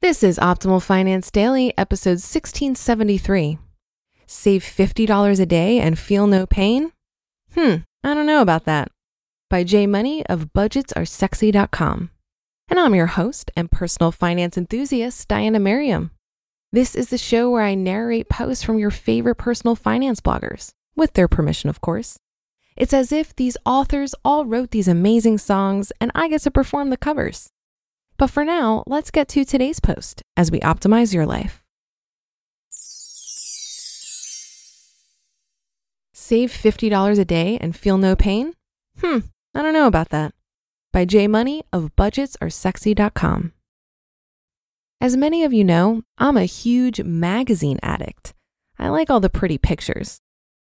This is Optimal Finance Daily, episode 1673. Save $50 a day and feel no pain? Hmm, I don't know about that. By J. Money of budgetsaresexy.com. And I'm your host and personal finance enthusiast, Diana Merriam. This is the show where I narrate posts from your favorite personal finance bloggers, with their permission, of course. It's as if these authors all wrote these amazing songs and I get to perform the covers. But for now, let's get to today's post as we optimize your life. Save $50 a day and feel no pain? Hmm, I don't know about that. By J. Money of budgetsaresexy.com. As many of you know, I'm a huge magazine addict. I like all the pretty pictures.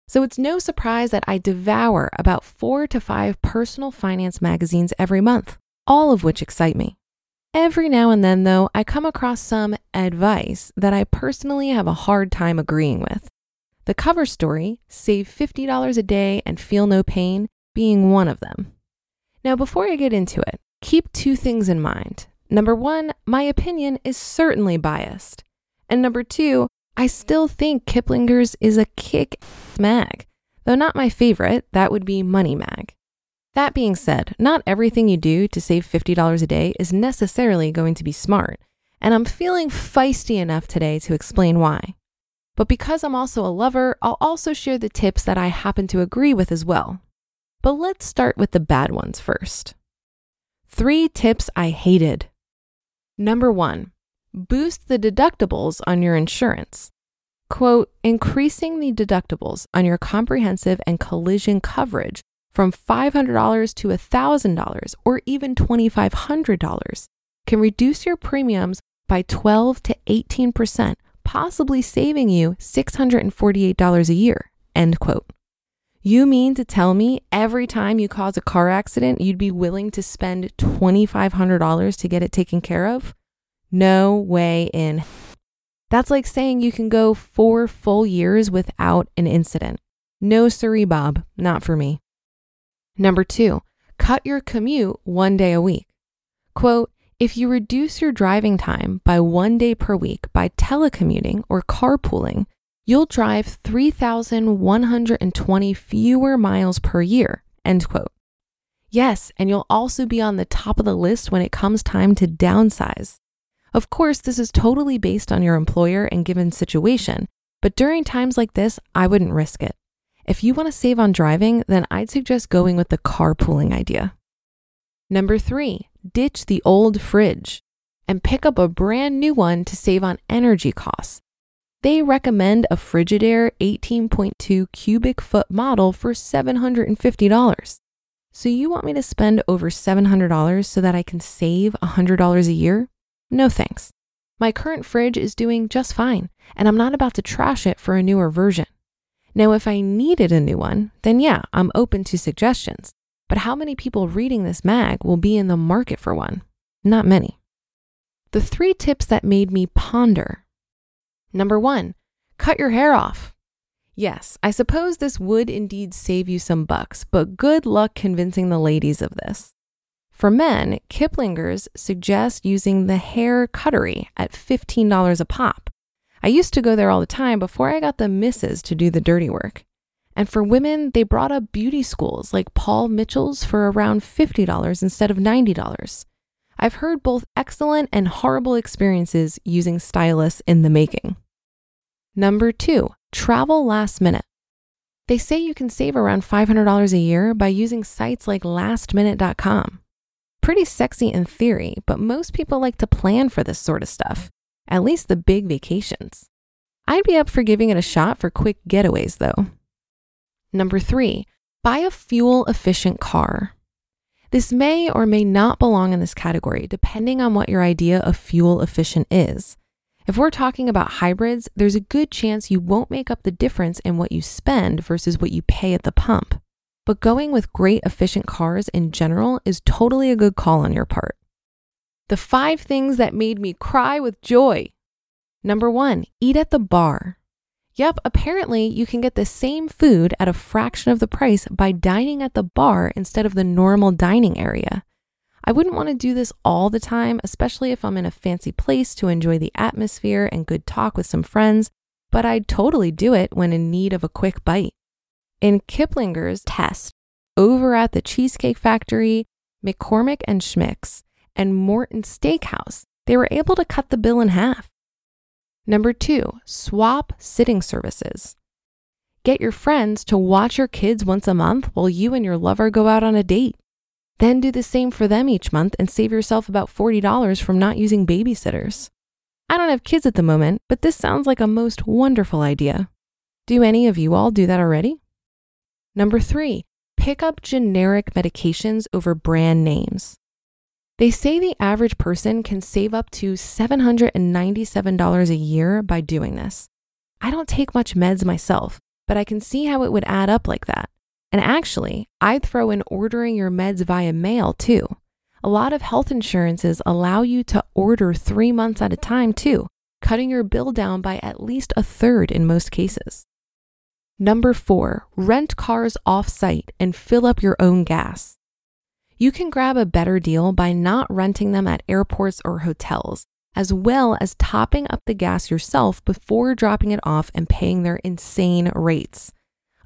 So it's no surprise that I devour about four to five personal finance magazines every month, all of which excite me. Every now and then, though, I come across some advice that I personally have a hard time agreeing with. The cover story, Save $50 a Day and Feel No Pain, being one of them. Now, before I get into it, keep two things in mind. Number one, my opinion is certainly biased. And number two, I still think Kiplinger's is a kick mag, though not my favorite, that would be Money Mag. That being said, not everything you do to save $50 a day is necessarily going to be smart, and I'm feeling feisty enough today to explain why. But because I'm also a lover, I'll also share the tips that I happen to agree with as well. But let's start with the bad ones first. Three tips I hated. Number one, boost the deductibles on your insurance. Quote, increasing the deductibles on your comprehensive and collision coverage from $500 to $1,000 or even $2,500 can reduce your premiums by 12 to 18%, possibly saving you $648 a year. End quote. You mean to tell me every time you cause a car accident, you'd be willing to spend $2,500 to get it taken care of? No way in. That's like saying you can go four full years without an incident. No, siree, Bob, not for me. Number two, cut your commute one day a week. Quote, if you reduce your driving time by one day per week by telecommuting or carpooling, you'll drive 3,120 fewer miles per year. End quote. Yes, and you'll also be on the top of the list when it comes time to downsize. Of course, this is totally based on your employer and given situation, but during times like this, I wouldn't risk it. If you want to save on driving, then I'd suggest going with the carpooling idea. Number three, ditch the old fridge and pick up a brand new one to save on energy costs. They recommend a Frigidaire 18.2 cubic foot model for $750. So you want me to spend over $700 so that I can save $100 a year? No thanks. My current fridge is doing just fine, and I'm not about to trash it for a newer version. Now, if I needed a new one, then yeah, I'm open to suggestions. But how many people reading this mag will be in the market for one? Not many. The three tips that made me ponder. Number one, cut your hair off. Yes, I suppose this would indeed save you some bucks, but good luck convincing the ladies of this. For men, Kiplinger's suggest using the hair cuttery at $15 a pop. I used to go there all the time before I got the misses to do the dirty work. And for women, they brought up beauty schools like Paul Mitchell's for around $50 instead of $90. I've heard both excellent and horrible experiences using stylists in the making. Number two, travel last minute. They say you can save around $500 a year by using sites like lastminute.com. Pretty sexy in theory, but most people like to plan for this sort of stuff, at least the big vacations. I'd be up for giving it a shot for quick getaways, though. Number three, buy a fuel efficient car. This may or may not belong in this category, depending on what your idea of fuel efficient is. If we're talking about hybrids, there's a good chance you won't make up the difference in what you spend versus what you pay at the pump. But going with great efficient cars in general is totally a good call on your part. The five things that made me cry with joy. Number one, eat at the bar. Yep, apparently you can get the same food at a fraction of the price by dining at the bar instead of the normal dining area. I wouldn't want to do this all the time, especially if I'm in a fancy place to enjoy the atmosphere and good talk with some friends, but I'd totally do it when in need of a quick bite. In Kiplinger's test, over at the Cheesecake Factory, McCormick and Schmick's, and Morton Steakhouse, they were able to cut the bill in half. Number two, swap sitting services. Get your friends to watch your kids once a month while you and your lover go out on a date. Then do the same for them each month and save yourself about $40 from not using babysitters. I don't have kids at the moment, but this sounds like a most wonderful idea. Do any of you all do that already? Number three, pick up generic medications over brand names. They say the average person can save up to $797 a year by doing this. I don't take much meds myself, but I can see how it would add up like that. And actually, I'd throw in ordering your meds via mail too. A lot of health insurances allow you to order three months at a time too, cutting your bill down by at least a third in most cases. Number four, rent cars off site and fill up your own gas. You can grab a better deal by not renting them at airports or hotels, as well as topping up the gas yourself before dropping it off and paying their insane rates.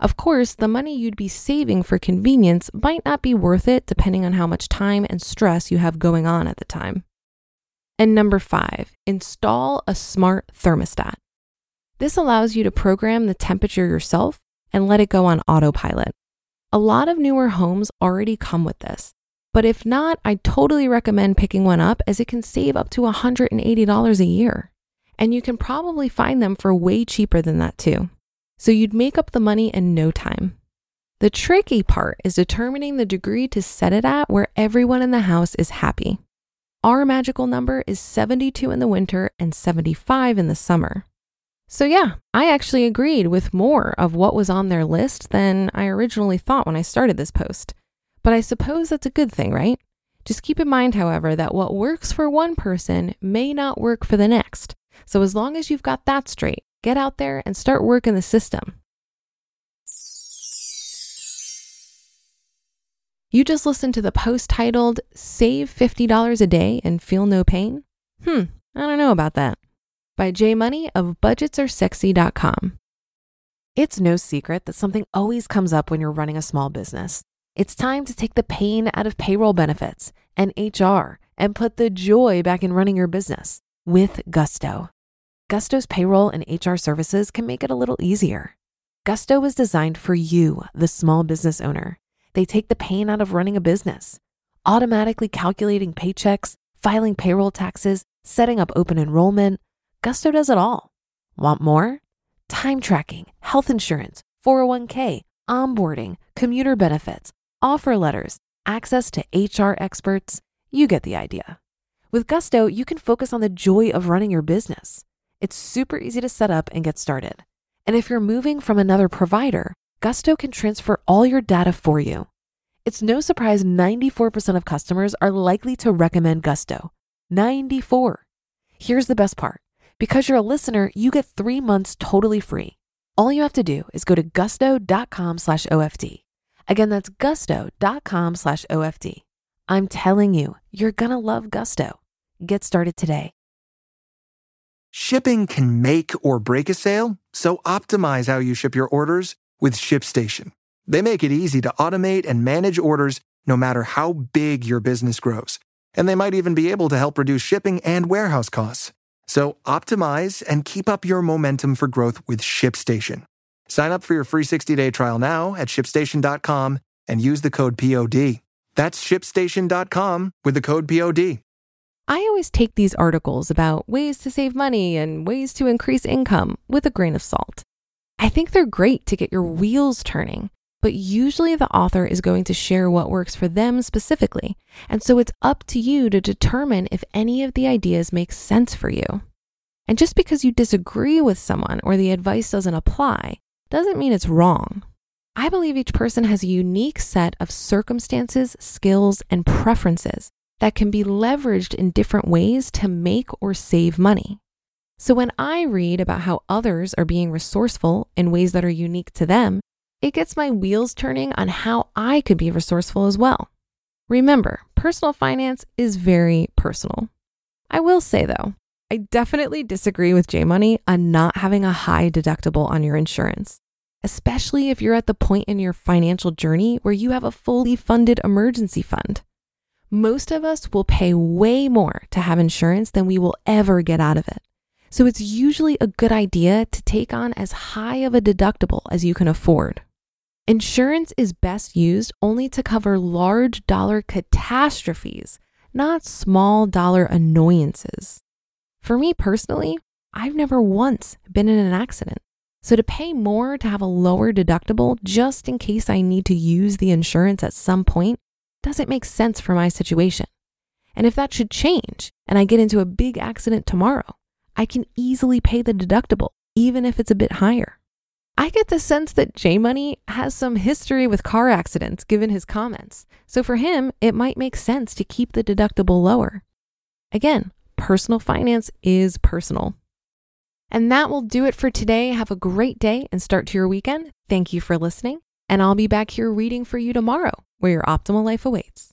Of course, the money you'd be saving for convenience might not be worth it depending on how much time and stress you have going on at the time. And number five, install a smart thermostat. This allows you to program the temperature yourself and let it go on autopilot. A lot of newer homes already come with this, but if not, I totally recommend picking one up as it can save up to $180 a year. And you can probably find them for way cheaper than that too. So you'd make up the money in no time. The tricky part is determining the degree to set it at where everyone in the house is happy. Our magical number is 72 in the winter and 75 in the summer. So, yeah, I actually agreed with more of what was on their list than I originally thought when I started this post. But I suppose that's a good thing, right? Just keep in mind, however, that what works for one person may not work for the next. So as long as you've got that straight, get out there and start working the system. You just listened to the post titled Save $50 a Day and Feel No Pain? Hmm, I don't know about that. By J. Money of budgetsaresexy.com. It's no secret that something always comes up when you're running a small business. It's time to take the pain out of payroll benefits and HR and put the joy back in running your business with Gusto. Gusto's payroll and HR services can make it a little easier. Gusto was designed for you, the small business owner. They take the pain out of running a business, automatically calculating paychecks, filing payroll taxes, setting up open enrollment. Gusto does it all. Want more? Time tracking, health insurance, 401k, onboarding, commuter benefits offer letters, access to HR experts. You get the idea. With Gusto, you can focus on the joy of running your business. It's super easy to set up and get started. And if you're moving from another provider, Gusto can transfer all your data for you. It's no surprise 94% of customers are likely to recommend Gusto. 94. Here's the best part. Because you're a listener, you get three months totally free. All you have to do is go to gusto.com slash OFD. Again, that's gusto.com slash OFD. I'm telling you, you're going to love Gusto. Get started today. Shipping can make or break a sale, so optimize how you ship your orders with ShipStation. They make it easy to automate and manage orders no matter how big your business grows. And they might even be able to help reduce shipping and warehouse costs. So optimize and keep up your momentum for growth with ShipStation. Sign up for your free 60-day trial now at shipstation.com and use the code POD. That's shipstation.com with the code POD. I always take these articles about ways to save money and ways to increase income with a grain of salt. I think they're great to get your wheels turning, but usually the author is going to share what works for them specifically. And so it's up to you to determine if any of the ideas make sense for you. And just because you disagree with someone or the advice doesn't apply doesn't mean it's wrong. I believe each person has a unique set of circumstances, skills, and preferences that can be leveraged in different ways to make or save money. So when I read about how others are being resourceful in ways that are unique to them, it gets my wheels turning on how I could be resourceful as well. Remember, personal finance is very personal. I will say though, I definitely disagree with J Money on not having a high deductible on your insurance, especially if you're at the point in your financial journey where you have a fully funded emergency fund. Most of us will pay way more to have insurance than we will ever get out of it. So it's usually a good idea to take on as high of a deductible as you can afford. Insurance is best used only to cover large dollar catastrophes, not small dollar annoyances. For me personally, I've never once been in an accident. So to pay more to have a lower deductible just in case I need to use the insurance at some point doesn't make sense for my situation. And if that should change and I get into a big accident tomorrow, I can easily pay the deductible, even if it's a bit higher. I get the sense that J Money has some history with car accidents given his comments. So for him, it might make sense to keep the deductible lower. Again, personal finance is personal. And that will do it for today. Have a great day and start to your weekend. Thank you for listening. And I'll be back here reading for you tomorrow, where your optimal life awaits.